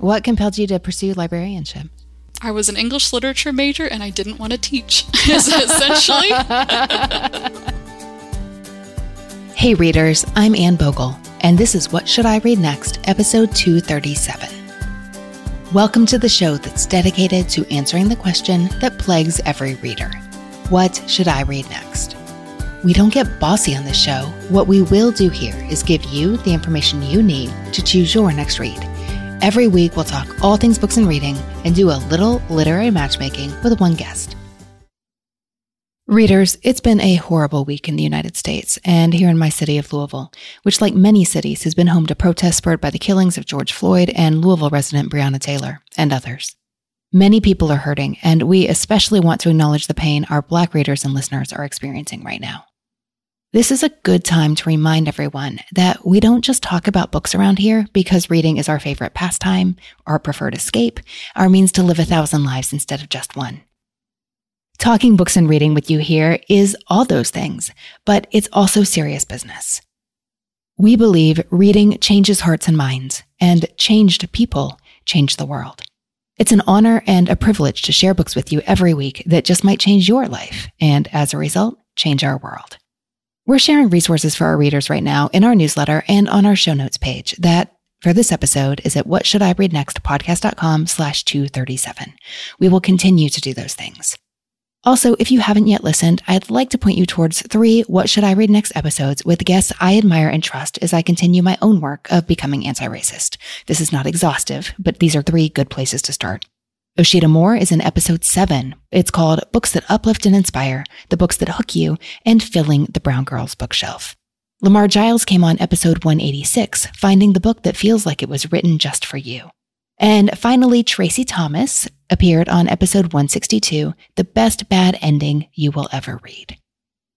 What compelled you to pursue librarianship? I was an English literature major and I didn't want to teach, essentially. hey, readers, I'm Anne Bogel, and this is What Should I Read Next, episode 237. Welcome to the show that's dedicated to answering the question that plagues every reader What should I read next? We don't get bossy on this show. What we will do here is give you the information you need to choose your next read. Every week, we'll talk all things books and reading and do a little literary matchmaking with one guest. Readers, it's been a horrible week in the United States and here in my city of Louisville, which, like many cities, has been home to protests spurred by the killings of George Floyd and Louisville resident Breonna Taylor and others. Many people are hurting, and we especially want to acknowledge the pain our Black readers and listeners are experiencing right now. This is a good time to remind everyone that we don't just talk about books around here because reading is our favorite pastime, our preferred escape, our means to live a thousand lives instead of just one. Talking books and reading with you here is all those things, but it's also serious business. We believe reading changes hearts and minds, and changed people change the world. It's an honor and a privilege to share books with you every week that just might change your life, and as a result, change our world. We're sharing resources for our readers right now in our newsletter and on our show notes page that for this episode is at what should I read next podcast.com slash 237. We will continue to do those things. Also, if you haven't yet listened, I'd like to point you towards three What Should I Read Next episodes with guests I admire and trust as I continue my own work of becoming anti-racist. This is not exhaustive, but these are three good places to start. Osheta Moore is in episode seven. It's called Books That Uplift and Inspire, the books that hook you, and filling the Brown Girls bookshelf. Lamar Giles came on episode 186, finding the book that feels like it was written just for you. And finally, Tracy Thomas appeared on episode 162, The Best Bad Ending You Will Ever Read.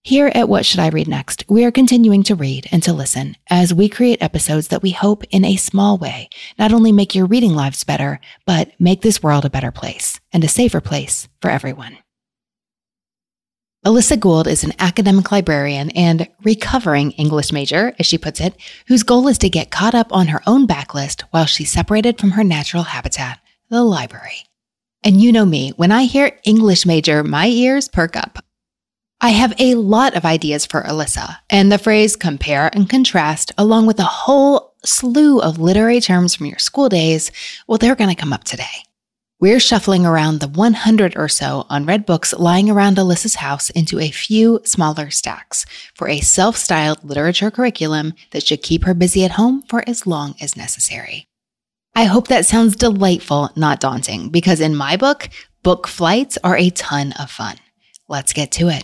Here at What Should I Read Next, we are continuing to read and to listen as we create episodes that we hope in a small way not only make your reading lives better, but make this world a better place and a safer place for everyone. Elyssa Gould is an academic librarian and recovering English major, as she puts it, whose goal is to get caught up on her own backlist while she's separated from her natural habitat, the library. And you know me, when I hear English major, my ears perk up. I have a lot of ideas for Elyssa, and the phrase compare and contrast, along with a whole slew of literary terms from your school days, well, they're going to come up today. We're shuffling around the 100 or so unread books lying around Elyssa's house into a few smaller stacks for a self styled literature curriculum that should keep her busy at home for as long as necessary. I hope that sounds delightful, not daunting, because in my book, book flights are a ton of fun. Let's get to it.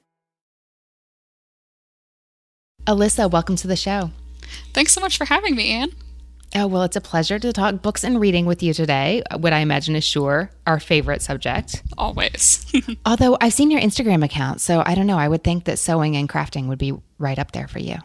Elyssa, welcome to the show. Thanks so much for having me, Anne. Oh, well, it's a pleasure to talk books and reading with you today. What I imagine is sure our favorite subject. Always. Although I've seen your Instagram account, so I don't know. I would think that sewing and crafting would be right up there for you.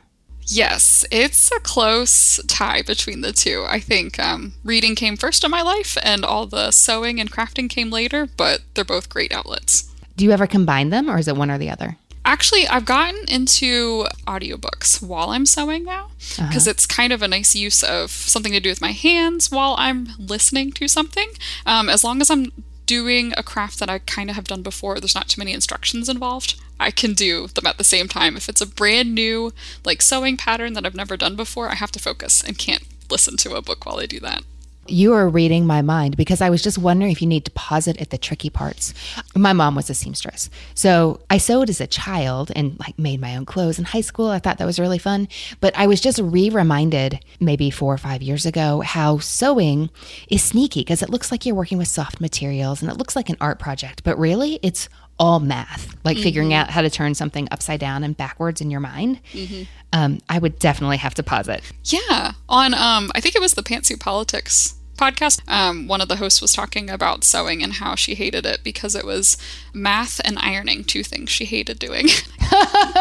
Yes, it's a close tie between the two. I think um, reading came first in my life, and all the sewing and crafting came later, but they're both great outlets. Do you ever combine them, or is it one or the other? Actually, I've gotten into audiobooks while I'm sewing now because uh-huh. it's kind of a nice use of something to do with my hands while I'm listening to something. Um, as long as I'm doing a craft that I kind of have done before, there's not too many instructions involved. I can do them at the same time. If it's a brand new like sewing pattern that I've never done before, I have to focus and can't listen to a book while I do that. You are reading my mind because I was just wondering if you need to pause it at the tricky parts. My mom was a seamstress. So I sewed as a child and like made my own clothes in high school. I thought that was really fun. But I was just re reminded maybe four or five years ago how sewing is sneaky because it looks like you're working with soft materials and it looks like an art project. But really, it's all math, like mm-hmm. figuring out how to turn something upside down and backwards in your mind. Mm-hmm. Um, I would definitely have to pause it. Yeah, on um, I think it was the Pantsuit Politics podcast, um, one of the hosts was talking about sewing and how she hated it because it was math and ironing, two things she hated doing.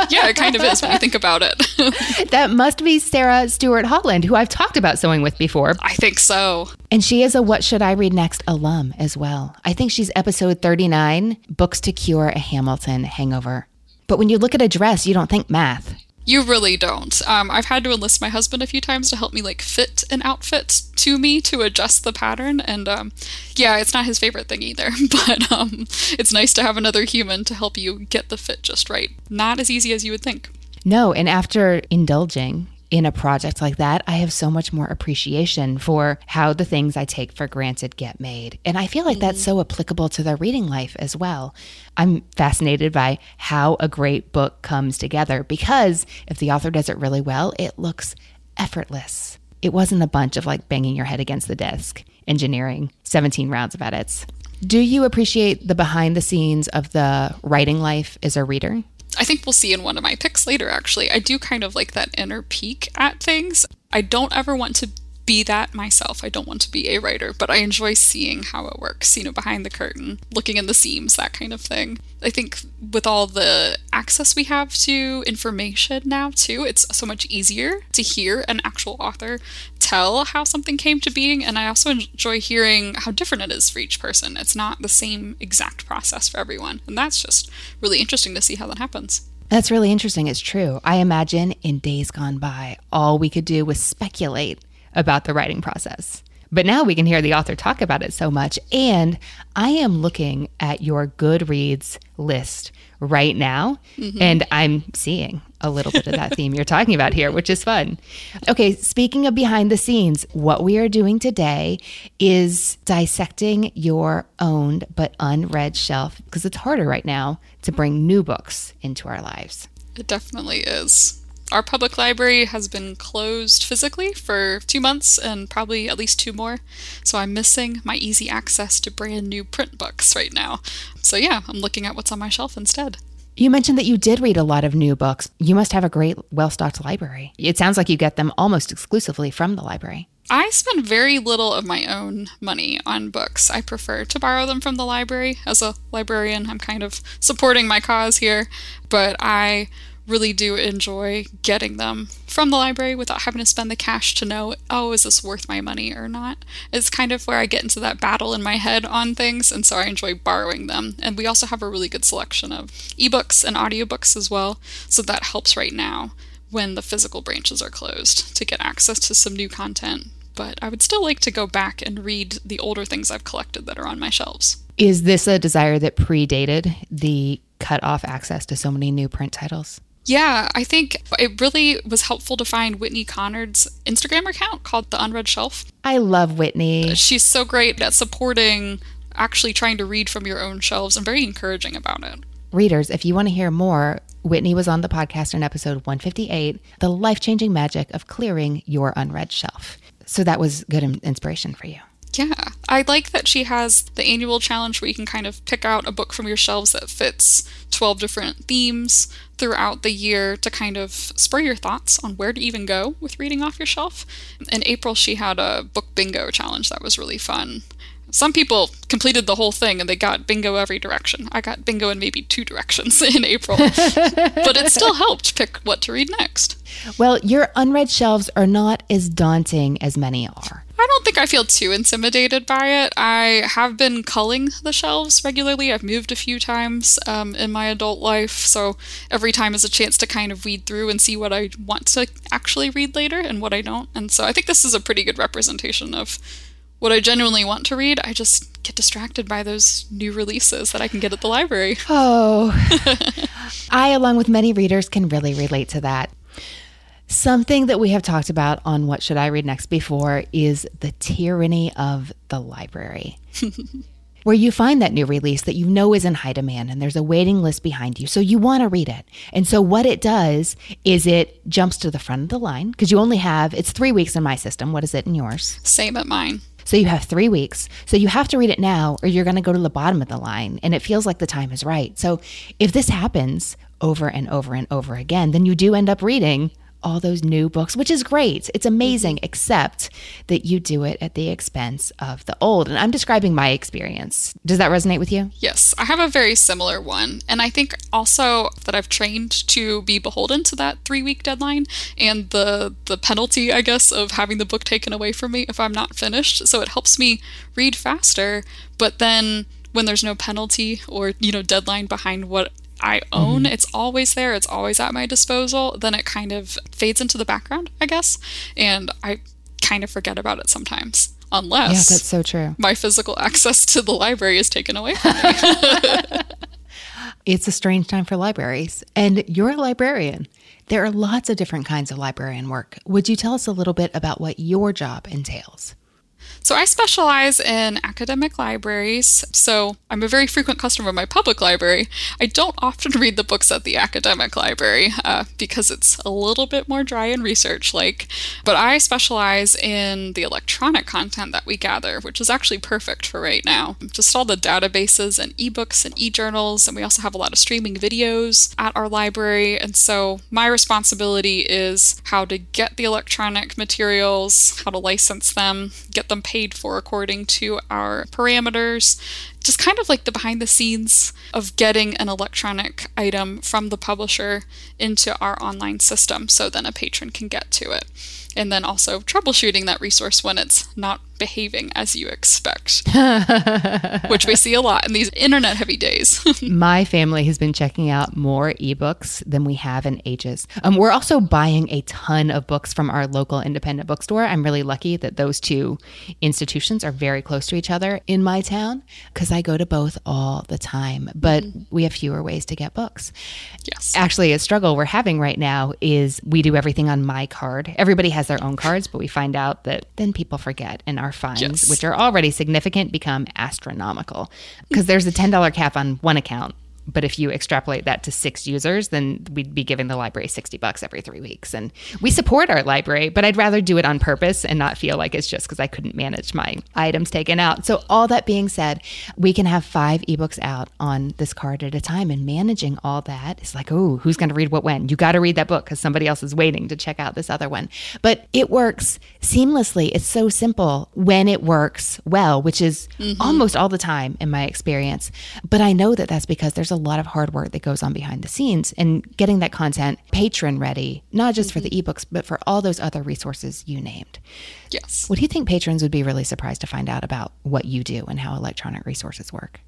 yeah, it kind of is when you think about it. that must be Sarah Stewart Holland, who I've talked about sewing with before. I think so. And she is a What Should I Read Next alum as well. I think she's episode 39 Books to Cure a Hamilton Hangover. But when you look at a dress, you don't think math. You really don't. Um, I've had to enlist my husband a few times to help me like fit an outfit to me to adjust the pattern, and um, yeah, it's not his favorite thing either. But um, it's nice to have another human to help you get the fit just right. Not as easy as you would think. No, and after indulging in a project like that, I have so much more appreciation for how the things I take for granted get made. And I feel like that's mm-hmm. so applicable to the reading life as well. I'm fascinated by how a great book comes together because if the author does it really well, it looks effortless. It wasn't a bunch of like banging your head against the desk, engineering 17 rounds of edits. Do you appreciate the behind the scenes of the writing life as a reader? I think we'll see in one of my picks later, actually. I do kind of like that inner peek at things. I don't ever want to be that myself. I don't want to be a writer, but I enjoy seeing how it works, you know, behind the curtain, looking in the seams, that kind of thing. I think with all the access we have to information now, too, it's so much easier to hear an actual author tell how something came to being. And I also enjoy hearing how different it is for each person. It's not the same exact process for everyone. And that's just really interesting to see how that happens. That's really interesting. It's true. I imagine in days gone by, all we could do was speculate about the writing process. But now we can hear the author talk about it so much. And I am looking at your Goodreads list right now, mm-hmm. and I'm seeing a little bit of that theme you're talking about here, which is fun. Okay, speaking of behind the scenes, what we are doing today is dissecting your owned but unread shelf because it's harder right now to bring new books into our lives. It definitely is our public library has been closed physically for two months and probably at least two more. So I'm missing my easy access to brand new print books right now. So yeah, I'm looking at what's on my shelf instead. You mentioned that you did read a lot of new books. You must have a great, well stocked library. It sounds like you get them almost exclusively from the library. I spend very little of my own money on books. I prefer to borrow them from the library. As a librarian, I'm kind of supporting my cause here, but I really do enjoy getting them from the library without having to spend the cash to know, oh, is this worth my money or not? It's kind of where I get into that battle in my head on things, and so I enjoy borrowing them. And we also have a really good selection of ebooks and audiobooks as well, so that helps right now when the physical branches are closed to get access to some new content. But I would still like to go back and read the older things I've collected that are on my shelves. Is this a desire that predated the cut off access to so many new print titles? Yeah, I think it really was helpful to find Whitney Conard's Instagram account called The Unread Shelf. I love Whitney. She's so great at supporting actually trying to read from your own shelves and very encouraging about it. Readers, if you want to hear more, Whitney was on the podcast in episode 158 The Life Changing Magic of Clearing Your Unread Shelf. So that was good inspiration for you. Yeah. I like that she has the annual challenge where you can kind of pick out a book from your shelves that fits 12 different themes throughout the year to kind of spur your thoughts on where to even go with reading off your shelf. In April, she had a book bingo challenge that was really fun. some people completed the whole thing and they got bingo every direction. I got bingo in maybe two directions in April, but it still helped pick what to read next. Well, your unread shelves are not as daunting as many are. I don't think I feel too intimidated by it. I have been culling the shelves regularly. I've moved a few times um, in my adult life, so every time is a chance to kind of weed through and see what I want to actually read later and what I don't. And so I think this is a pretty good representation of what I genuinely want to read. I just get distracted by those new releases that I can get at the library. Oh, I, along with many readers, can really relate to that. Something that we have talked about on What Should I Read Next before is the tyranny of the library. where you find that new release that you know is in high demand and there's a waiting list behind you. So you want to read it. And so what it does is it jumps to the front of the line because you only have, it's three weeks in my system. What is it in yours? Same at mine. So you have three weeks. So you have to read it now or you're going to go to the bottom of the line and it feels like the time is right. So if this happens over and over and over again, then you do end up reading all those new books, which is great. It's amazing, mm-hmm. except that you do it at the expense of the old. And I'm describing my experience. Does that resonate with you? Yes, I have a very similar one. And I think also that I've trained to be beholden to that three week deadline and the, the penalty, I guess, of having the book taken away from me if I'm not finished. So it helps me read faster. But then when there's no penalty or you know deadline behind what I own, mm-hmm. it's always there, it's always at my disposal, then it kind of fades into the background, I guess. And I kind of forget about it sometimes. Unless yeah, that's so true. My physical access to the library is taken away from me. it's a strange time for libraries, and you're a librarian. There are lots of different kinds of librarian work. Would you tell us a little bit about what your job entails? So I specialize in academic libraries. So I'm a very frequent customer of my public library. I don't often read the books at the academic library uh, because it's a little bit more dry and research like. But I specialize in the electronic content that we gather, which is actually perfect for right now. Just all the databases and ebooks and e journals, and we also have a lot of streaming videos at our library. And so my responsibility is how to get the electronic materials, how to license them, get them paid paid for according to our parameters. Just kind of like the behind the scenes of getting an electronic item from the publisher into our online system so then a patron can get to it and then also troubleshooting that resource when it's not behaving as you expect, which we see a lot in these internet heavy days. My family has been checking out more ebooks than we have in ages. Um, we're also buying a ton of books from our local independent bookstore. I'm really lucky that those two institutions are very close to each other in my town because I go to both all the time, but mm-hmm. we have fewer ways to get books. Yes. Actually, a struggle we're having right now is we do everything on my card. Everybody has their own cards, but we find out that then people forget and our fines, yes. which are already significant, become astronomical because there's a $10 cap on one account but if you extrapolate that to six users, then we'd be giving the library 60 bucks every three weeks. And we support our library, but I'd rather do it on purpose and not feel like it's just because I couldn't manage my items taken out. So, all that being said, we can have five ebooks out on this card at a time. And managing all that is like, oh, who's going to read what when? You got to read that book because somebody else is waiting to check out this other one. But it works seamlessly. It's so simple when it works well, which is mm-hmm. almost all the time in my experience. But I know that that's because there's a a lot of hard work that goes on behind the scenes and getting that content patron ready, not just mm-hmm. for the mm-hmm. ebooks, but for all those other resources you named. Yes. What do you think patrons would be really surprised to find out about what you do and how electronic resources work?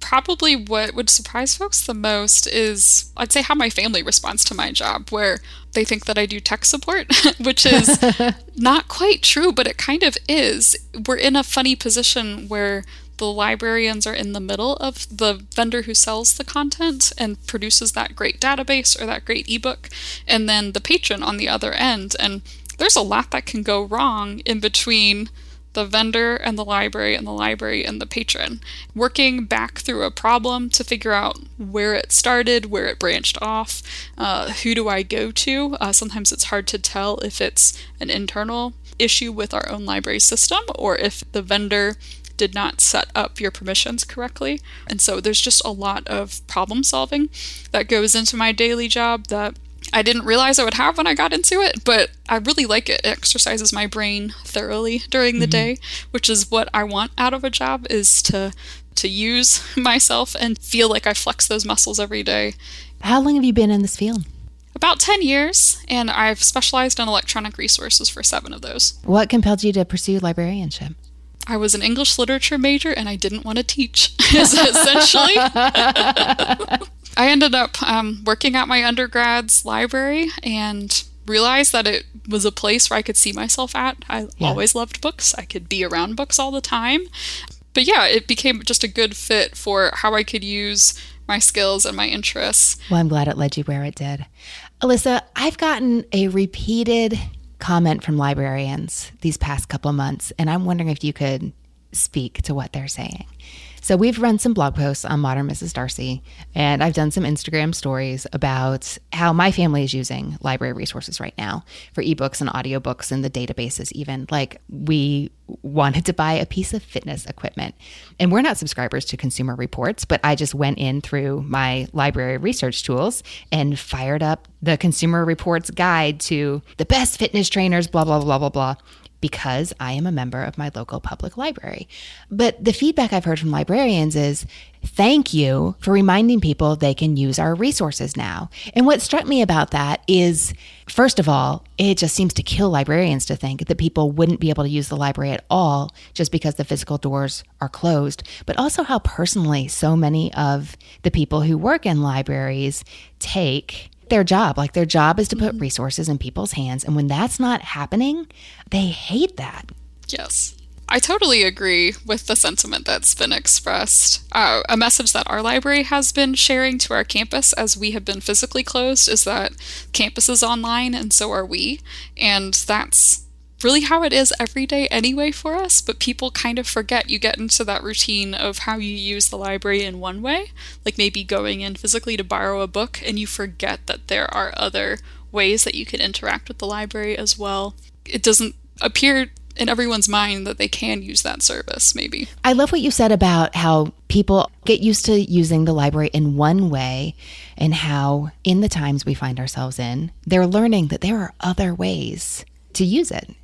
Probably what would surprise folks the most is I'd say how my family responds to my job, where they think that I do tech support, which is not quite true, but it kind of is. We're in a funny position where the librarians are in the middle of the vendor who sells the content and produces that great database or that great ebook, and then the patron on the other end. And there's a lot that can go wrong in between the vendor and the library and the library and the patron. Working back through a problem to figure out where it started, where it branched off, uh, who do I go to? Uh, sometimes it's hard to tell if it's an internal issue with our own library system or if the vendor did not set up your permissions correctly. And so there's just a lot of problem solving that goes into my daily job that I didn't realize I would have when I got into it, but I really like it. It exercises my brain thoroughly during the mm-hmm. day, which is what I want out of a job is to to use myself and feel like I flex those muscles every day. How long have you been in this field? About 10 years, and I've specialized in electronic resources for seven of those. What compelled you to pursue librarianship? I was an English literature major and I didn't want to teach, essentially. I ended up um, working at my undergrad's library and realized that it was a place where I could see myself at. I yeah. always loved books. I could be around books all the time. But yeah, it became just a good fit for how I could use my skills and my interests. Well, I'm glad it led you where it did. Elyssa, I've gotten a repeated comment from librarians these past couple months, and I'm wondering if you could speak to what they're saying. So we've run some blog posts on Modern Mrs. Darcy, and I've done some Instagram stories about how my family is using library resources right now for ebooks and audiobooks and the databases even. Like we wanted to buy a piece of fitness equipment. And we're not subscribers to Consumer Reports, but I just went in through my library research tools and fired up the Consumer Reports guide to the best fitness trainers, blah, blah, blah, blah, blah because I am a member of my local public library. But the feedback I've heard from librarians is thank you for reminding people they can use our resources now. And what struck me about that is, first of all, it just seems to kill librarians to think that people wouldn't be able to use the library at all just because the physical doors are closed, but also how personally so many of the people who work in libraries take their job. Like their job is to put mm-hmm. resources in people's hands. And when that's not happening, they hate that. Yes. I totally agree with the sentiment that's been expressed. Uh, a message that our library has been sharing to our campus as we have been physically closed is that campus is online and so are we. And that's really how it is every day anyway for us, but people kind of forget. You get into that routine of how you use the library in one way, like maybe going in physically to borrow a book, and you forget that there are other ways that you can interact with the library as well. It doesn't appear in everyone's mind that they can use that service, maybe. I love what you said about how people get used to using the library in one way and how, in the times we find ourselves in, they're learning that there are other ways to use it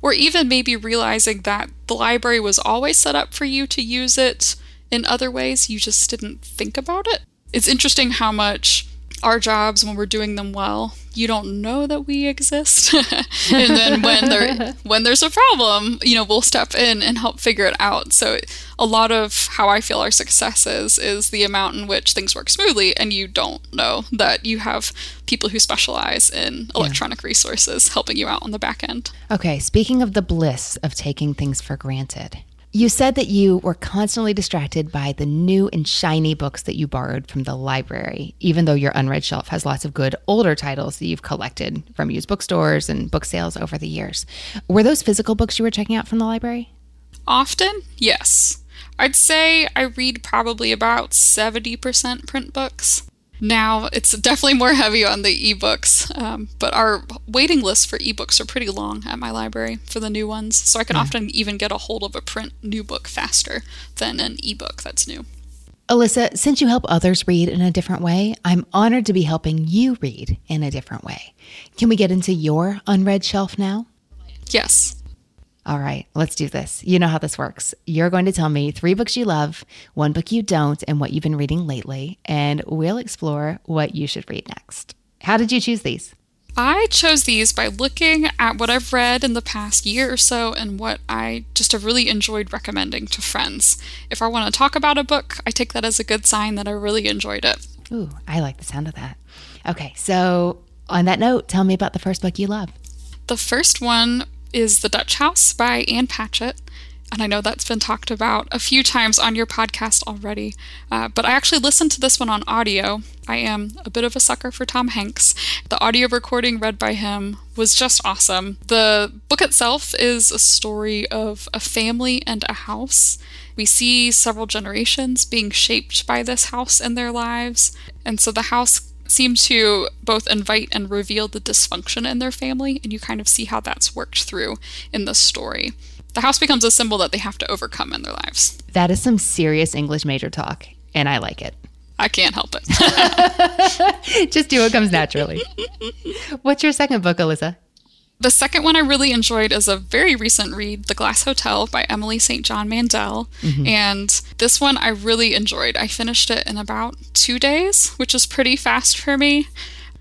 or even maybe realizing that the library was always set up for you to use it in other ways, you just didn't think about it. It's interesting how much our jobs when we're doing them well you don't know that we exist. And then when there when there's a problem you know we'll step in and help figure it out. So a lot of how i feel our success is is the amount in which things work smoothly and you don't know that you have people who specialize in electronic yeah. resources helping you out on the back end. Okay speaking of the bliss of taking things for granted you said that you were constantly distracted by the new and shiny books that you borrowed from the library, even though your unread shelf has lots of good older titles that you've collected from used bookstores and book sales over the years. Were those physical books you were checking out from the library? Often, yes. I'd say I read probably about 70% print books. Now it's definitely more heavy on the ebooks, um, but our waiting lists for ebooks are pretty long at my library for the new ones, so I can yeah. often even get a hold of a print new book faster than an ebook that's new. Elyssa, since you help others read in a different way, I'm honored to be helping you read in a different way. Can we get into your unread shelf now? Yes. All right, let's do this. You know how this works. You're going to tell me three books you love, one book you don't, and what you've been reading lately, and we'll explore what you should read next. How did you choose these? I chose these by looking at what I've read in the past year or so and what I just have really enjoyed recommending to friends. If I want to talk about a book, I take that as a good sign that I really enjoyed it. Ooh, I like the sound of that. Okay, so on that note, tell me about the first book you love. The first one is The Dutch House by Ann Patchett. And I know that's been talked about a few times on your podcast already. Uh, but I actually listened to this one on audio. I am a bit of a sucker for Tom Hanks. The audio recording read by him was just awesome. The book itself is a story of a family and a house. We see several generations being shaped by this house in their lives. And so the house seem to both invite and reveal the dysfunction in their family, and you kind of see how that's worked through in the story. The house becomes a symbol that they have to overcome in their lives. That is some serious English major talk, and I like it. I can't help it. Just do what comes naturally. What's your second book, Elyssa? The second one I really enjoyed is a very recent read, The Glass Hotel by Emily St. John Mandel. Mm-hmm. And this one I really enjoyed. I finished it in about two days, which is pretty fast for me.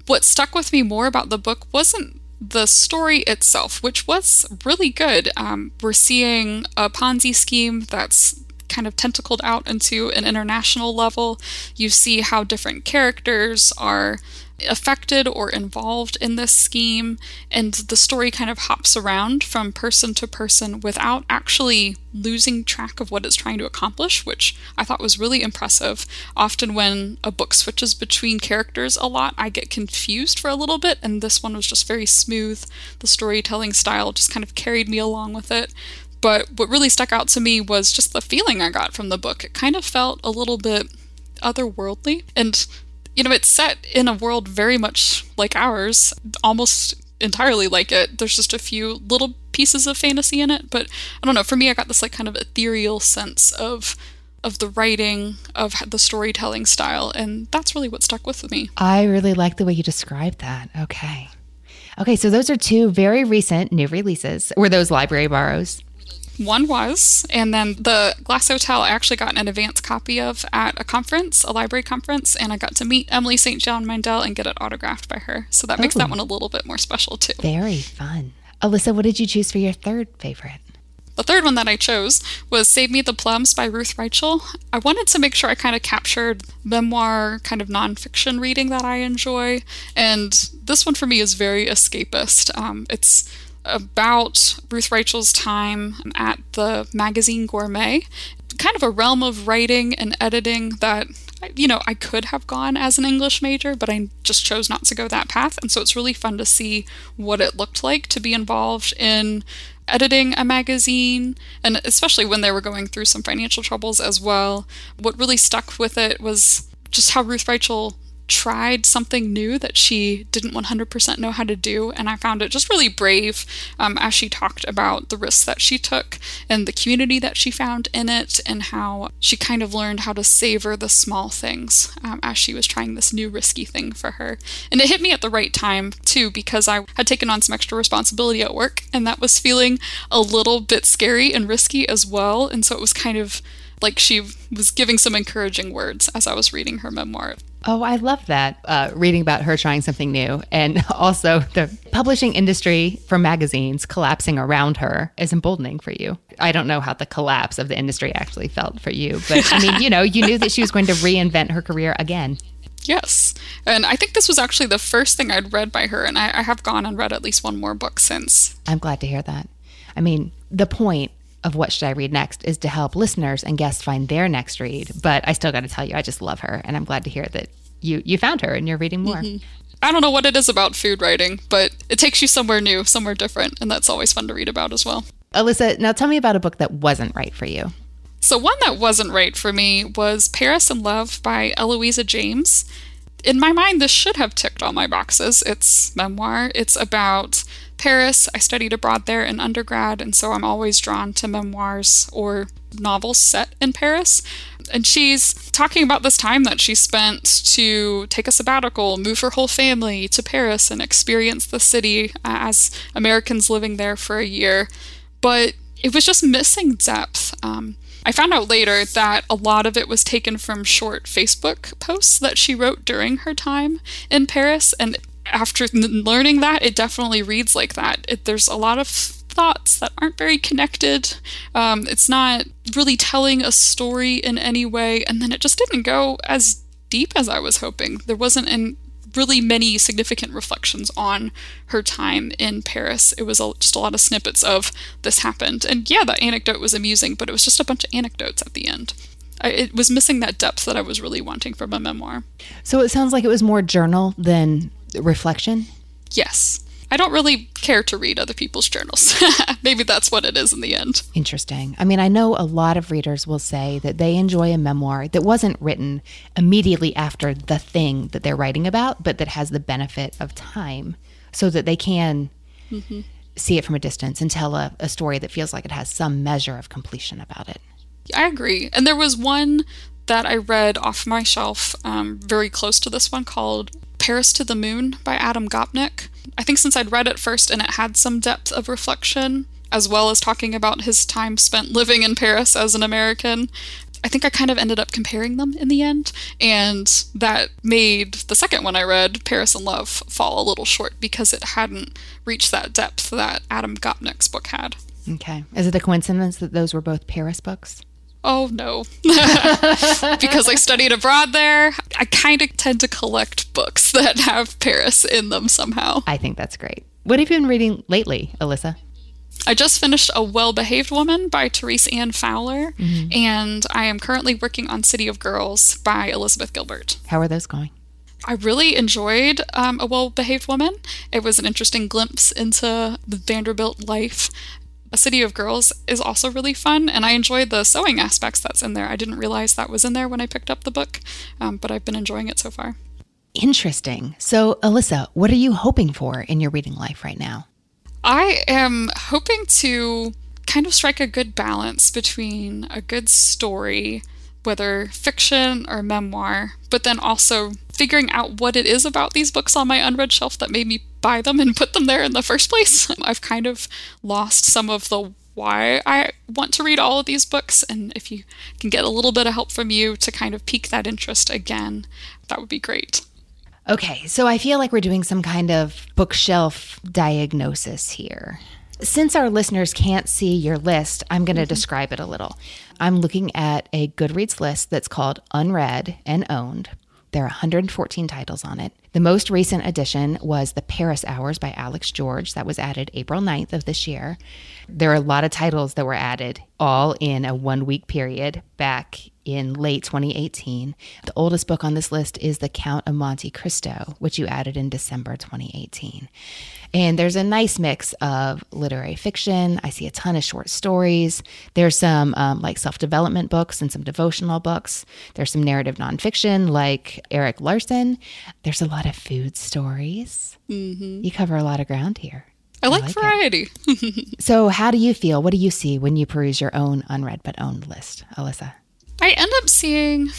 What stuck with me more about the book wasn't the story itself, which was really good. Um, we're seeing a Ponzi scheme that's kind of tentacled out into an international level. You see how different characters are affected or involved in this scheme, and the story kind of hops around from person to person without actually losing track of what it's trying to accomplish, which I thought was really impressive. Often, when a book switches between characters a lot, I get confused for a little bit, and this one was just very smooth. The storytelling style just kind of carried me along with it. But what really stuck out to me was just the feeling I got from the book. It kind of felt a little bit otherworldly. And you know, it's set in a world very much like ours, almost entirely like it. There's just a few little pieces of fantasy in it, but I don't know. For me, I got this like kind of ethereal sense of of the writing, of the storytelling style, and that's really what stuck with me. I really like the way you described that. Okay. Okay, so those are two very recent new releases. Were those library borrows? One was, and then the Glass Hotel I actually got an advance copy of at a conference, a library conference, and I got to meet Emily St. John Mandel and get it autographed by her. So that makes that one a little bit more special too. Very fun. Elyssa, what did you choose for your third favorite? The third one that I chose was Save Me the Plums by Ruth Reichl. I wanted to make sure I kind of captured memoir, kind of nonfiction reading that I enjoy. And this one for me is very escapist. Um, it's about Ruth Reichl's time at the magazine Gourmet, kind of a realm of writing and editing that you know, I could have gone as an English major, but I just chose not to go that path. And so it's really fun to see what it looked like to be involved in editing a magazine, and especially when they were going through some financial troubles as well. What really stuck with it was just how Ruth Reichl tried something new that she didn't 100% know how to do. And I found it just really brave um, as she talked about the risks that she took and the community that she found in it, and how she kind of learned how to savor the small things um, as she was trying this new risky thing for her. And it hit me at the right time, too, because I had taken on some extra responsibility at work, and that was feeling a little bit scary and risky as well. And so it was kind of like she was giving some encouraging words as I was reading her memoir. Oh, I love that. Uh, reading about her trying something new. And also the publishing industry for magazines collapsing around her is emboldening for you. I don't know how the collapse of the industry actually felt for you, but I mean, you know, you knew that she was going to reinvent her career again. Yes. And I think this was actually the first thing I'd read by her, and I, I have gone and read at least one more book since. I'm glad to hear that. I mean, the point of what should I read next is to help listeners and guests find their next read. But I still got to tell you, I just love her, and I'm glad to hear that you you found her and you're reading more. Mm-hmm. I don't know what it is about food writing, but it takes you somewhere new, somewhere different, and that's always fun to read about as well. Elyssa, now tell me about a book that wasn't right for you. So one that wasn't right for me was Paris in Love by Eloisa James. In my mind, this should have ticked all my boxes. It's memoir. It's about Paris. I studied abroad there in undergrad, and so I'm always drawn to memoirs or novels set in Paris. And she's talking about this time that she spent to take a sabbatical, move her whole family to Paris, and experience the city as Americans living there for a year. But it was just missing depth. Um, I found out later that a lot of it was taken from short Facebook posts that she wrote during her time in Paris, and after learning that, it definitely reads like that. It, there's a lot of thoughts that aren't very connected. Um, it's not really telling a story in any way, and then it just didn't go as deep as I was hoping. There wasn't an, really many significant reflections on her time in Paris. It was a, just a lot of snippets of this happened. And yeah, that anecdote was amusing, but it was just a bunch of anecdotes at the end. I, it was missing that depth that I was really wanting from a memoir. So it sounds like it was more journal than reflection? Yes. I don't really care to read other people's journals. Maybe that's what it is in the end. Interesting. I mean, I know a lot of readers will say that they enjoy a memoir that wasn't written immediately after the thing that they're writing about, but that has the benefit of time so that they can mm-hmm. see it from a distance and tell a, a story that feels like it has some measure of completion about it. I agree. And there was one that I read off my shelf, um, very close to this one, called Paris to the Moon by Adam Gopnik. I think since I'd read it first and it had some depth of reflection, as well as talking about his time spent living in Paris as an American, I think I kind of ended up comparing them in the end, and that made the second one I read, Paris in Love, fall a little short because it hadn't reached that depth that Adam Gopnik's book had. Okay. Is it a coincidence that those were both Paris books? Oh no. because I studied abroad there, I kind of tend to collect books that have Paris in them somehow. I think that's great. What have you been reading lately, Elyssa? I just finished A Well Behaved Woman by Therese Anne Fowler, mm-hmm. and I am currently working on City of Girls by Elizabeth Gilbert. How are those going? I really enjoyed um, A Well Behaved Woman. It was an interesting glimpse into the Vanderbilt life. A City of Girls is also really fun, and I enjoyed the sewing aspects that's in there. I didn't realize that was in there when I picked up the book, um, but I've been enjoying it so far. Interesting. So, Elyssa, what are you hoping for in your reading life right now? I am hoping to kind of strike a good balance between a good story, whether fiction or memoir, but then also figuring out what it is about these books on my unread shelf that made me buy them and put them there in the first place. I've kind of lost some of the why I want to read all of these books, and if you can get a little bit of help from you to kind of pique that interest again, that would be great. Okay, so I feel like we're doing some kind of bookshelf diagnosis here. Since our listeners can't see your list, I'm going to mm-hmm. describe it a little. I'm looking at a Goodreads list that's called Unread and Owned. There are 114 titles on it. The most recent addition was The Paris Hours by Alex George, that was added April 9th of this year. There are a lot of titles that were added all in a one week period back in late 2018. The oldest book on this list is The Count of Monte Cristo, which you added in December 2018. And there's a nice mix of literary fiction. I see a ton of short stories. There's some um, like self development books and some devotional books. There's some narrative nonfiction like Erik Larson. There's a lot of food stories. Mm-hmm. You cover a lot of ground here. I, I like, like variety. so, how do you feel? What do you see when you peruse your own unread but owned list, Elyssa? I end up seeing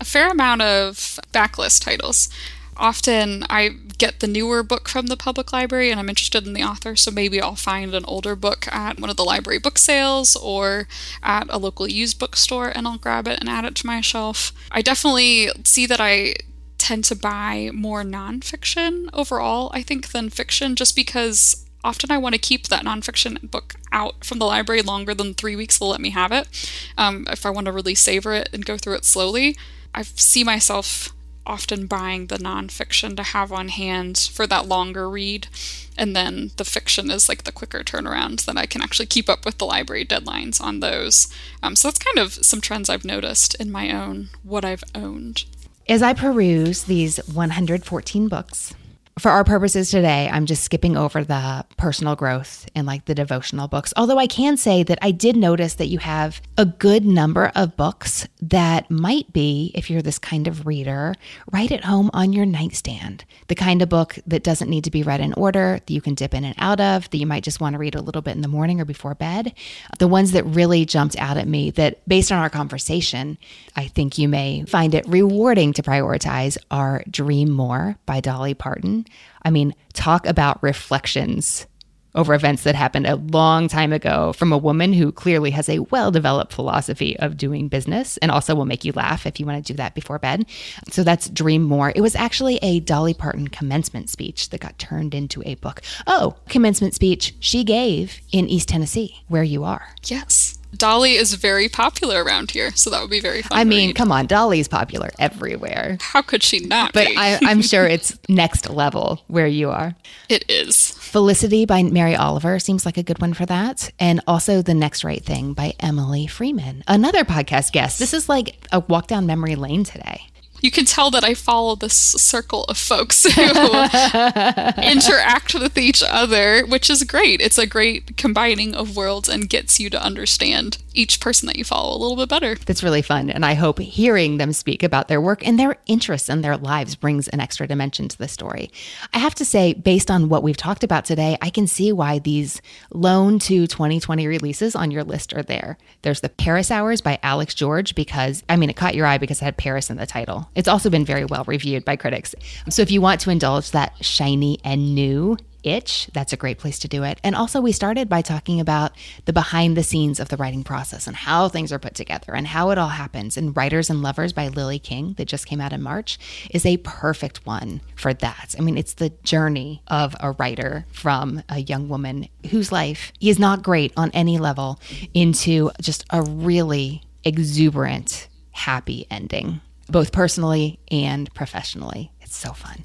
a fair amount of backlist titles. Often I get the newer book from the public library and I'm interested in the author, so maybe I'll find an older book at one of the library book sales or at a local used bookstore and I'll grab it and add it to my shelf. I definitely see that I tend to buy more nonfiction overall, I think, than fiction, just because often I want to keep that nonfiction book out from the library longer than three weeks they'll let me have it. Um, if I want to really savor it and go through it slowly, I see myself often buying the nonfiction to have on hand for that longer read. And then the fiction is like the quicker turnaround that I can actually keep up with the library deadlines on those. Um, so that's kind of some trends I've noticed in my own what I've owned. As I peruse these 114 books, for our purposes today, I'm just skipping over the personal growth and like the devotional books. Although I can say that I did notice that you have a good number of books that might be, if you're this kind of reader, right at home on your nightstand. The kind of book that doesn't need to be read in order, that you can dip in and out of, that you might just want to read a little bit in the morning or before bed. The ones that really jumped out at me that, based on our conversation, I think you may find it rewarding to prioritize are Dream More by Dolly Parton I mean, talk about reflections over events that happened a long time ago from a woman who clearly has a well developed philosophy of doing business and also will make you laugh if you want to do that before bed. So that's Dream More. It was actually a Dolly Parton commencement speech that got turned into a book. Oh, commencement speech she gave in East Tennessee, where you are. Yes. Dolly is very popular around here, so that would be very fun. I mean, read. come on, Dolly's popular everywhere. How could she not? But I, I'm sure it's next level where you are. It is. Felicity by Mary Oliver seems like a good one for that. And also The Next Right Thing by Emily Freeman, another podcast guest. This is like a walk down memory lane today you can tell that I follow this circle of folks who interact with each other, which is great. It's a great combining of worlds and gets you to understand each person that you follow a little bit better. That's really fun. And I hope hearing them speak about their work and their interests and their lives brings an extra dimension to the story. I have to say, based on what we've talked about today, I can see why these loan to 2020 releases on your list are there. There's the Paris Hours by Alex George, because, I mean, it caught your eye because it had Paris in the title. It's also been very well reviewed by critics. So if you want to indulge that shiny and new, itch, that's a great place to do it. And also, we started by talking about the behind the scenes of the writing process and how things are put together and how it all happens. And Writers and Lovers by Lily King, that just came out in March, is a perfect one for that. I mean, it's the journey of a writer from a young woman whose life is not great on any level into just a really exuberant, happy ending, both personally and professionally. It's so fun.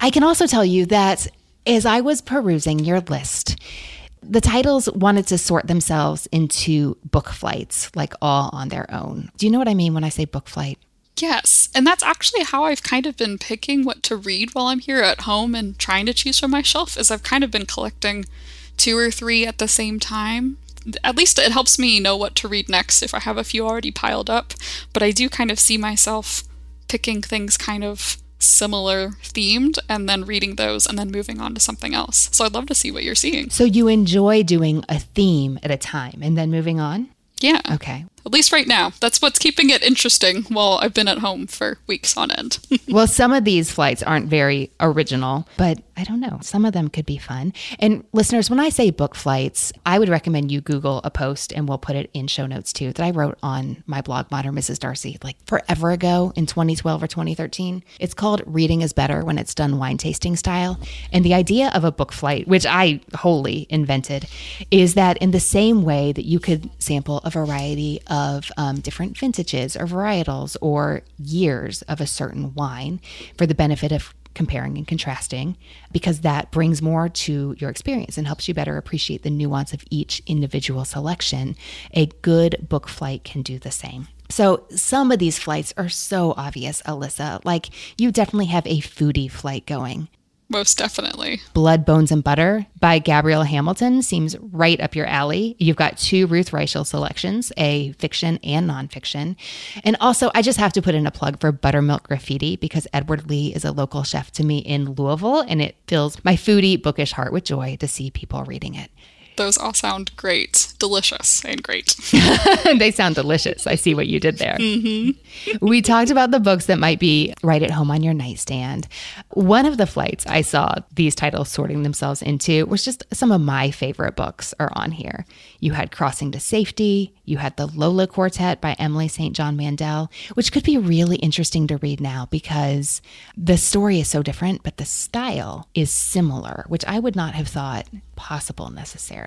I can also tell you that as I was perusing your list, the titles wanted to sort themselves into book flights, like all on their own. Do you know what I mean when I say book flight? Yes, and that's actually how I've kind of been picking what to read while I'm here at home and trying to choose from my shelf is I've kind of been collecting two or three at the same time. At least it helps me know what to read next if I have a few already piled up, but I do kind of see myself picking things kind of similar themed and then reading those and then moving on to something else. So I'd love to see what you're seeing. So you enjoy doing a theme at a time and then moving on? Yeah. Okay. At least right now. That's what's keeping it interesting while I've been at home for weeks on end. well, some of these flights aren't very original, but I don't know. Some of them could be fun. And listeners, when I say book flights, I would recommend you Google a post and we'll put it in show notes too that I wrote on my blog, Modern Mrs. Darcy, like forever ago in 2012 or 2013. It's called Reading is Better When It's Done Wine Tasting Style. And the idea of a book flight, which I wholly invented, is that in the same way that you could sample a variety of of um, different vintages or varietals or years of a certain wine for the benefit of comparing and contrasting because that brings more to your experience and helps you better appreciate the nuance of each individual selection. A good book flight can do the same. So, some of these flights are so obvious, Elyssa. Like, you definitely have a foodie flight going. Most definitely. Blood, Bones, and Butter by Gabrielle Hamilton seems right up your alley. You've got two Ruth Reichl selections, a fiction and nonfiction. And also, I just have to put in a plug for Buttermilk Graffiti because Edward Lee is a local chef to me in Louisville, and it fills my foodie, bookish heart with joy to see people reading it. Those all sound great, delicious, and great. they sound delicious. I see what you did there. Mm-hmm. we talked about the books that might be right at home on your nightstand. One of the flights I saw these titles sorting themselves into was just some of my favorite books are on here. You had Crossing to Safety, you had The Lola Quartet by Emily St. John Mandel, which could be really interesting to read now because the story is so different, but the style is similar, which I would not have thought possible necessarily.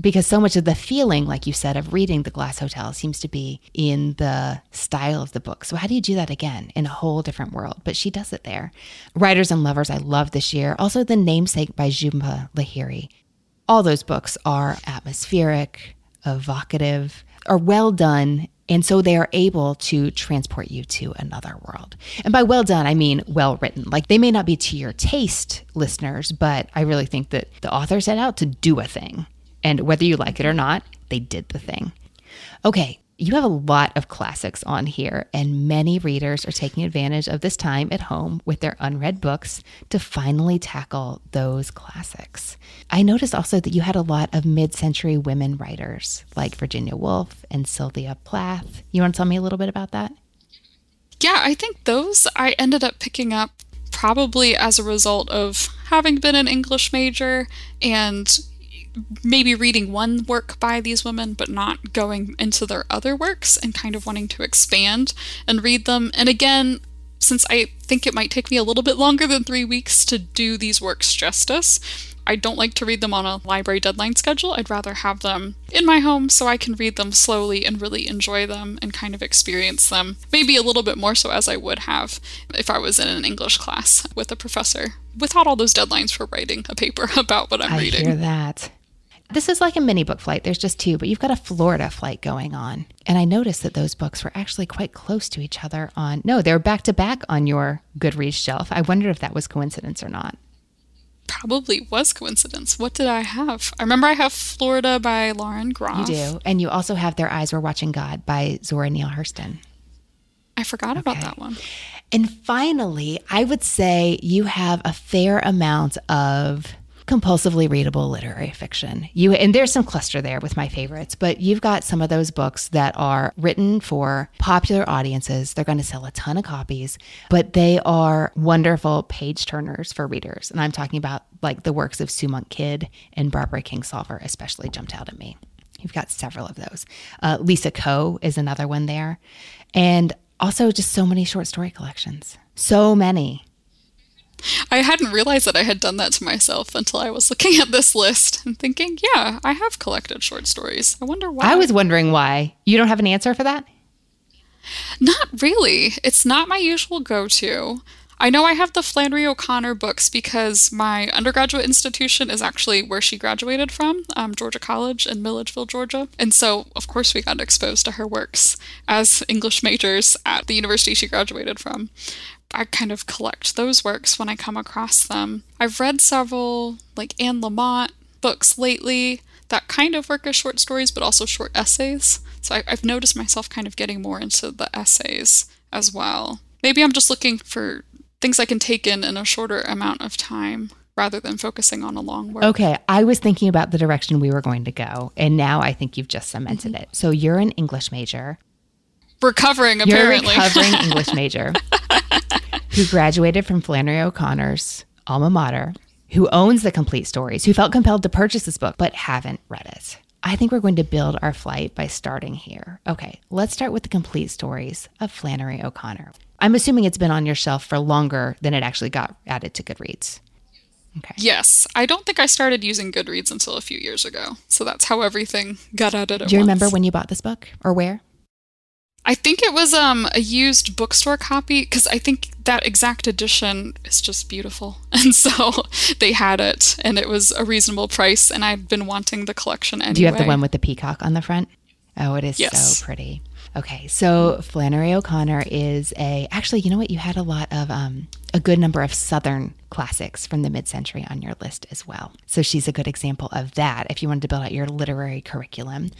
Because so much of the feeling, like you said, of reading The Glass Hotel seems to be in the style of the book. So, how do you do that again in a whole different world? But she does it there. Writers and Lovers, I love this year. Also, The Namesake by Jhumpa Lahiri. All those books are atmospheric, evocative, are well done and so they are able to transport you to another world. And by well done, I mean well written. Like they may not be to your taste, listeners, but I really think that the author set out to do a thing. And whether you like it or not, they did the thing. Okay, you have a lot of classics on here, and many readers are taking advantage of this time at home with their unread books to finally tackle those classics. I noticed also that you had a lot of mid century women writers like Virginia Woolf and Sylvia Plath. You want to tell me a little bit about that? Yeah, I think those I ended up picking up probably as a result of having been an English major and maybe reading one work by these women, but not going into their other works and kind of wanting to expand and read them. And again, since I think it might take me a little bit longer than three weeks to do these works justice, I don't like to read them on a library deadline schedule. I'd rather have them in my home so I can read them slowly and really enjoy them and kind of experience them, maybe a little bit more so as I would have if I was in an English class with a professor without all those deadlines for writing a paper about what I'm I reading. I hear that. This is like a mini book flight. There's just two, but you've got a Florida flight going on. And I noticed that those books were actually quite close to each other on, no, they're back to back on your Goodreads shelf. I wondered if that was coincidence or not. probably was coincidence. What did I have? I remember I have Florida by Lauren Groff. You do. And you also have Their Eyes Were Watching God by Zora Neale Hurston. I forgot about that one. And finally, I would say you have a fair amount of compulsively readable literary fiction. You and there's some cluster there with my favorites, but you've got some of those books that are written for popular audiences. They're going to sell a ton of copies, but they are wonderful page turners for readers. And I'm talking about like the works of Sue Monk Kidd and Barbara Kingsolver especially jumped out at me. You've got several of those. Uh, Lisa Ko is another one there. And also just so many short story collections. So many. I hadn't realized that I had done that to myself until I was looking at this list and thinking, yeah, I have collected short stories. I wonder why. I was wondering why. You don't have an answer for that? Not really. It's not my usual go to. I know I have the Flannery O'Connor books because my undergraduate institution is actually where she graduated from, um, Georgia College in Milledgeville, Georgia. And so, of course, we got exposed to her works as English majors at the university she graduated from. I kind of collect those works when I come across them. I've read several, like Anne Lamott books lately that kind of work as short stories, but also short essays. So I, I've noticed myself kind of getting more into the essays as well. Maybe I'm just looking for things I can take in in a shorter amount of time rather than focusing on a long work. Okay, I was thinking about the direction we were going to go, and now I think you've just cemented mm-hmm. it. So you're an English major. Recovering, apparently. You're a recovering English major who graduated from Flannery O'Connor's alma mater, who owns the complete stories, who felt compelled to purchase this book but haven't read it. I think we're going to build our flight by starting here. Okay, let's start with the complete stories of Flannery O'Connor. I'm assuming it's been on your shelf for longer than it actually got added to Goodreads. Okay. Yes, I don't think I started using Goodreads until a few years ago. So that's how everything got added. Do you once. remember when you bought this book or where? I think it was um, a used bookstore copy because I think that exact edition is just beautiful. And so they had it and it was a reasonable price. And I'd been wanting the collection anyway. Do you have the one with the peacock on the front? Oh, it is yes. so pretty. Okay, so Flannery O'Connor is a actually, you know what? You had a lot of um, a good number of Southern classics from the mid-century on your list as well. So she's a good example of that. If you wanted to build out your literary curriculum.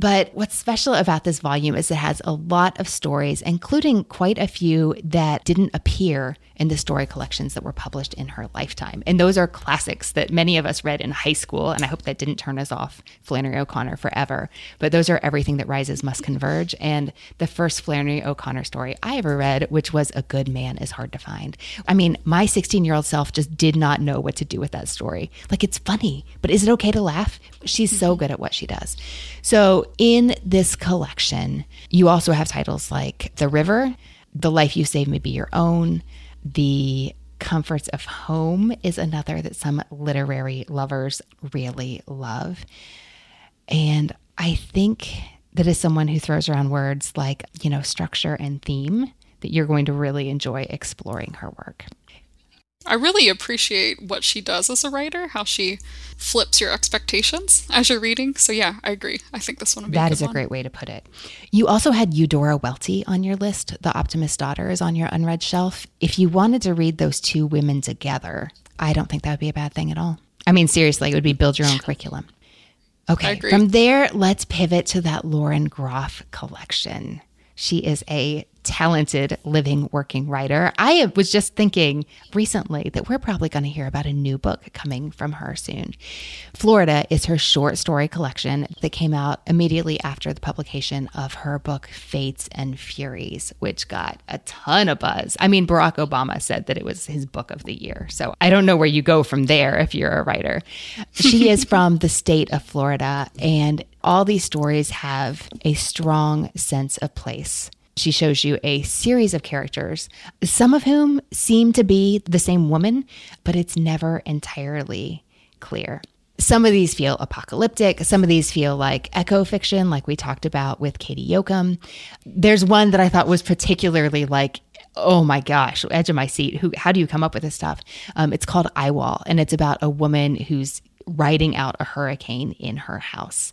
But what's special about this volume is it has a lot of stories, including quite a few that didn't appear in the story collections that were published in her lifetime. And those are classics that many of us read in high school. And I hope that didn't turn us off Flannery O'Connor forever. But those are Everything That Rises Must Converge. And the first Flannery O'Connor story I ever read, which was A Good Man is Hard to Find. I mean, my 16 year old self just did not know what to do with that story. Like, it's funny, but is it okay to laugh? She's so mm-hmm. good at what she does. So, in this collection, you also have titles like The River, The Life You Save May Be Your Own, the comforts of home is another that some literary lovers really love. And I think that as someone who throws around words like, you know, structure and theme, that you're going to really enjoy exploring her work. I really appreciate what she does as a writer, how she flips your expectations as you're reading. So yeah, I agree. I think this one would be That a is a one. great way to put it. You also had Eudora Welty on your list. The Optimist Daughter is on your unread shelf. If you wanted to read those two women together, I don't think that would be a bad thing at all. I mean, seriously, it would be build your own curriculum. Okay, from there, let's pivot to that Lauren Groff collection. She is a talented living working writer. I was just thinking recently that we're probably going to hear about a new book coming from her soon. Florida is her short story collection that came out immediately after the publication of her book Fates and Furies, which got a ton of buzz. I mean, Barack Obama said that it was his book of the year. So I don't know where you go from there if you're a writer. She is from the state of Florida and all these stories have a strong sense of place she shows you a series of characters, some of whom seem to be the same woman, but it's never entirely clear. Some of these feel apocalyptic. Some of these feel like eco fiction, like we talked about with Katie Yoakum. There's one that I thought was particularly like, oh my gosh, edge of my seat. Who? How do you come up with this stuff? Um, it's called Eyewall, and it's about a woman who's riding out a hurricane in her house.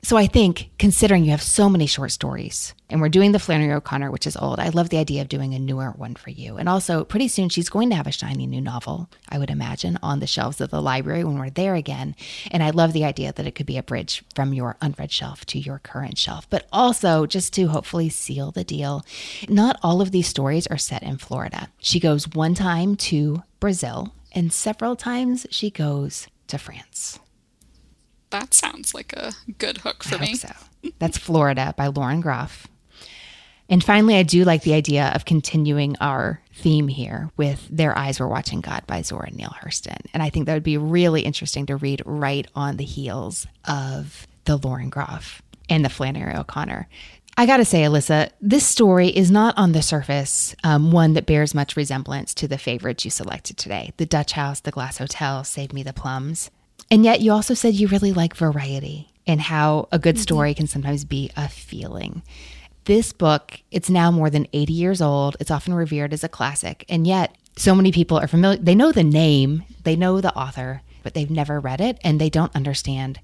So I think, considering you have so many short stories, and we're doing the Flannery O'Connor, which is old, I love the idea of doing a newer one for you. And also, pretty soon she's going to have a shiny new novel, I would imagine, on the shelves of the library when we're there again. And I love the idea that it could be a bridge from your unread shelf to your current shelf, but also just to hopefully seal the deal. Not all of these stories are set in Florida. She goes one time to Brazil, and several times she goes to France that sounds like a good hook for I me. so. That's Florida by Lauren Groff. And finally, I do like the idea of continuing our theme here with Their Eyes Were Watching God by Zora Neale Hurston. And I think that would be really interesting to read right on the heels of the Lauren Groff and the Flannery O'Connor. I gotta say, Elyssa, this story is not on the surface um, one that bears much resemblance to the favorites you selected today The Dutch House, The Glass Hotel, Save Me the Plums. And yet, you also said you really like variety and how a good mm-hmm. story can sometimes be a feeling. This book, it's now more than 80 years old. It's often revered as a classic. And yet, so many people are familiar. They know the name, they know the author, but they've never read it and they don't understand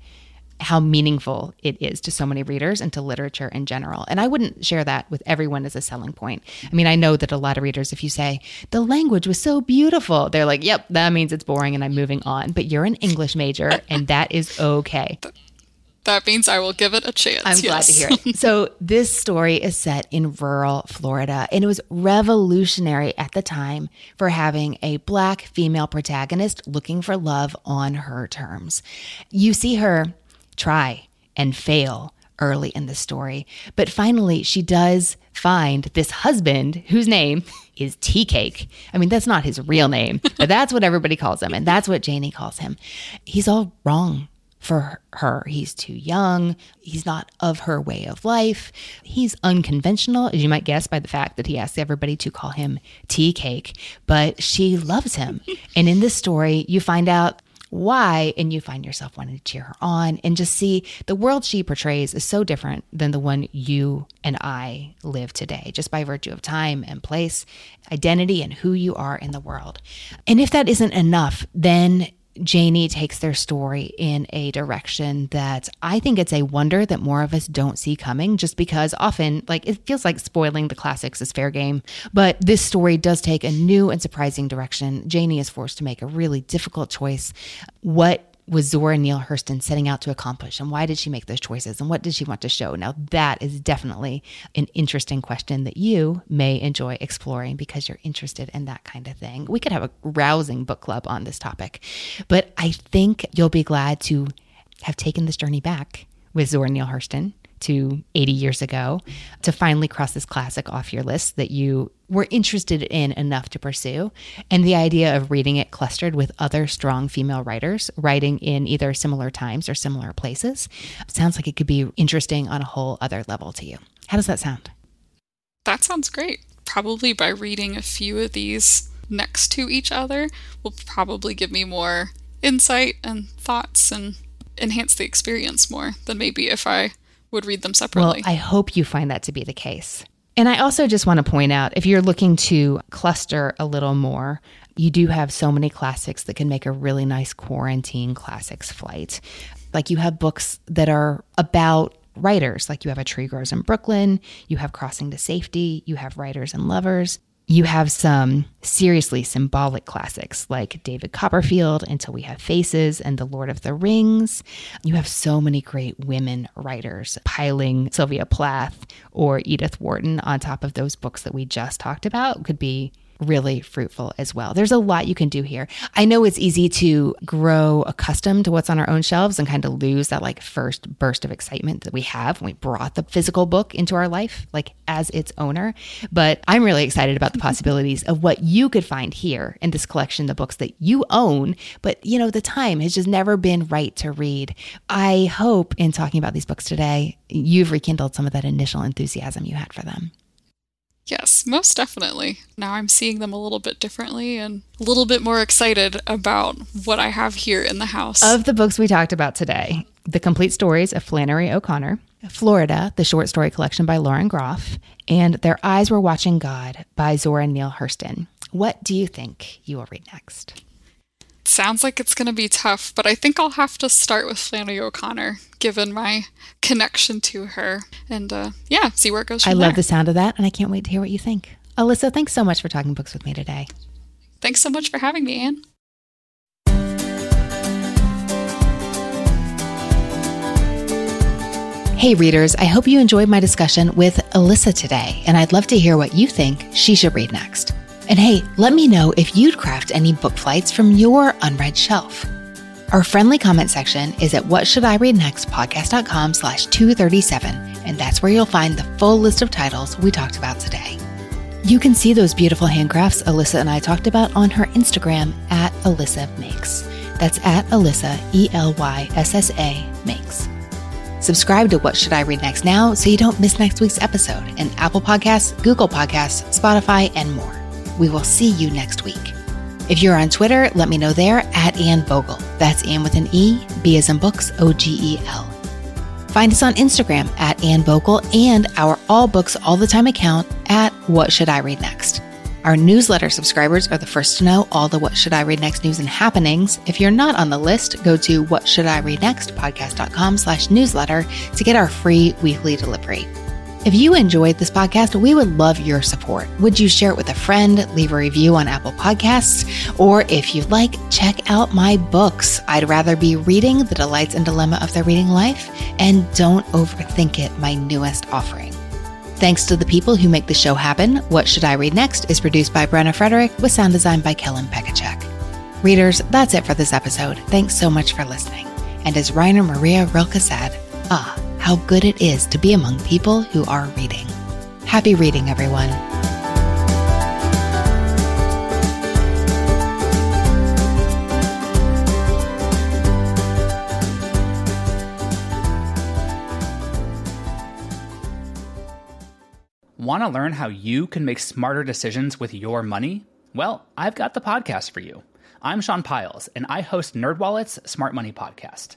how meaningful it is to so many readers and to literature in general. And I wouldn't share that with everyone as a selling point. I mean, I know that a lot of readers, if you say, the language was so beautiful, they're like, yep, that means it's boring and I'm moving on. But you're an English major and that is okay. That means I will give it a chance. I'm yes. glad to hear it. so, this story is set in rural Florida, and it was revolutionary at the time for having a black female protagonist looking for love on her terms. You see her try and fail early in the story. But finally, she does find this husband whose name is Tea Cake. I mean, that's not his real name, but that's what everybody calls him. And that's what Janie calls him. He's all wrong for her. He's too young. He's not of her way of life. He's unconventional, as you might guess by the fact that he asks everybody to call him Tea Cake, but she loves him. and in this story, you find out why, and you find yourself wanting to cheer her on and just see the world she portrays is so different than the one you and I live today, just by virtue of time and place, identity, and who you are in the world. And if that isn't enough, then Janie takes their story in a direction that I think it's a wonder that more of us don't see coming just because often, like, it feels like spoiling the classics is fair game. But this story does take a new and surprising direction. Janie is forced to make a really difficult choice. What was Zora Neale Hurston setting out to accomplish? And why did she make those choices? And what did she want to show? Now, that is definitely an interesting question that you may enjoy exploring because you're interested in that kind of thing. We could have a rousing book club on this topic, but I think you'll be glad to have taken this journey back with Zora Neale Hurston to 80 years ago to finally cross this classic off your list that you were interested in enough to pursue. And the idea of reading it clustered with other strong female writers writing in either similar times or similar places sounds like it could be interesting on a whole other level to you. How does that sound? That sounds great. Probably by reading a few of these next to each other will probably give me more insight and thoughts and enhance the experience more than maybe if I would read them separately. Well, I hope you find that to be the case. And I also just want to point out if you're looking to cluster a little more, you do have so many classics that can make a really nice quarantine classics flight. Like you have books that are about writers, like you have A Tree Grows in Brooklyn, you have Crossing to Safety, you have Writers and Lovers you have some seriously symbolic classics like David Copperfield, Until We Have Faces, and The Lord of the Rings. You have so many great women writers piling Sylvia Plath or Edith Wharton on top of those books that we just talked about. Could be really fruitful as well. There's a lot you can do here. I know it's easy to grow accustomed to what's on our own shelves and kind of lose that like first burst of excitement that we have when we brought the physical book into our life, like as its owner. But I'm really excited about the possibilities of what you could find here in this collection, the books that you own, but you know, the time has just never been right to read. I hope in talking about these books today, you've rekindled some of that initial enthusiasm you had for them. Yes, most definitely. Now I'm seeing them a little bit differently and a little bit more excited about what I have here in the house. Of the books we talked about today, The Complete Stories of Flannery O'Connor, Florida, the short story collection by Lauren Groff, and Their Eyes Were Watching God by Zora Neale Hurston. What do you think you will read next? Sounds like it's going to be tough, but I think I'll have to start with Flannery O'Connor, given my connection to her. And uh, yeah, see where it goes. I there. love the sound of that, and I can't wait to hear what you think. Elyssa, thanks so much for talking books with me today. Thanks so much for having me, Anne. Hey, readers, I hope you enjoyed my discussion with Elyssa today, and I'd love to hear what you think she should read next. And hey, let me know if you'd craft any book flights from your unread shelf. Our friendly comment section is at whatshouldireadnextpodcast.com slash 237, and that's where you'll find the full list of titles we talked about today. You can see those beautiful handcrafts Elyssa and I talked about on her Instagram at Elyssa Makes. That's at Elyssa, E L Y S S A, Makes. Subscribe to What Should I Read Next now so you don't miss next week's episode in Apple Podcasts, Google Podcasts, Spotify, and more. We will see you next week. If you're on Twitter, let me know there at Anne Bogel. That's Anne with an E, B as in books, O G E L. Find us on Instagram at Anne Bogel and our All Books All the Time account at What Should I Read Next. Our newsletter subscribers are the first to know all the What Should I Read Next news and happenings. If you're not on the list, go to What Should I Read Next podcast.com slash newsletter to get our free weekly delivery. If you enjoyed this podcast, we would love your support. Would you share it with a friend, leave a review on Apple Podcasts, or if you'd like, check out my books. I'd rather be reading The Delights and Dilemma of the Reading Life and Don't Overthink It, my newest offering. Thanks to the people who make the show happen, What Should I Read Next is produced by Brenna Frederick with sound design by Kellen Pekacek. Readers, that's it for this episode. Thanks so much for listening. And as Rainer Maria Rilke said, ah, how good it is to be among people who are reading. Happy reading, everyone. Want to learn how you can make smarter decisions with your money? Well, I've got the podcast for you. I'm Sean Pyles, and I host NerdWallet's Smart Money Podcast.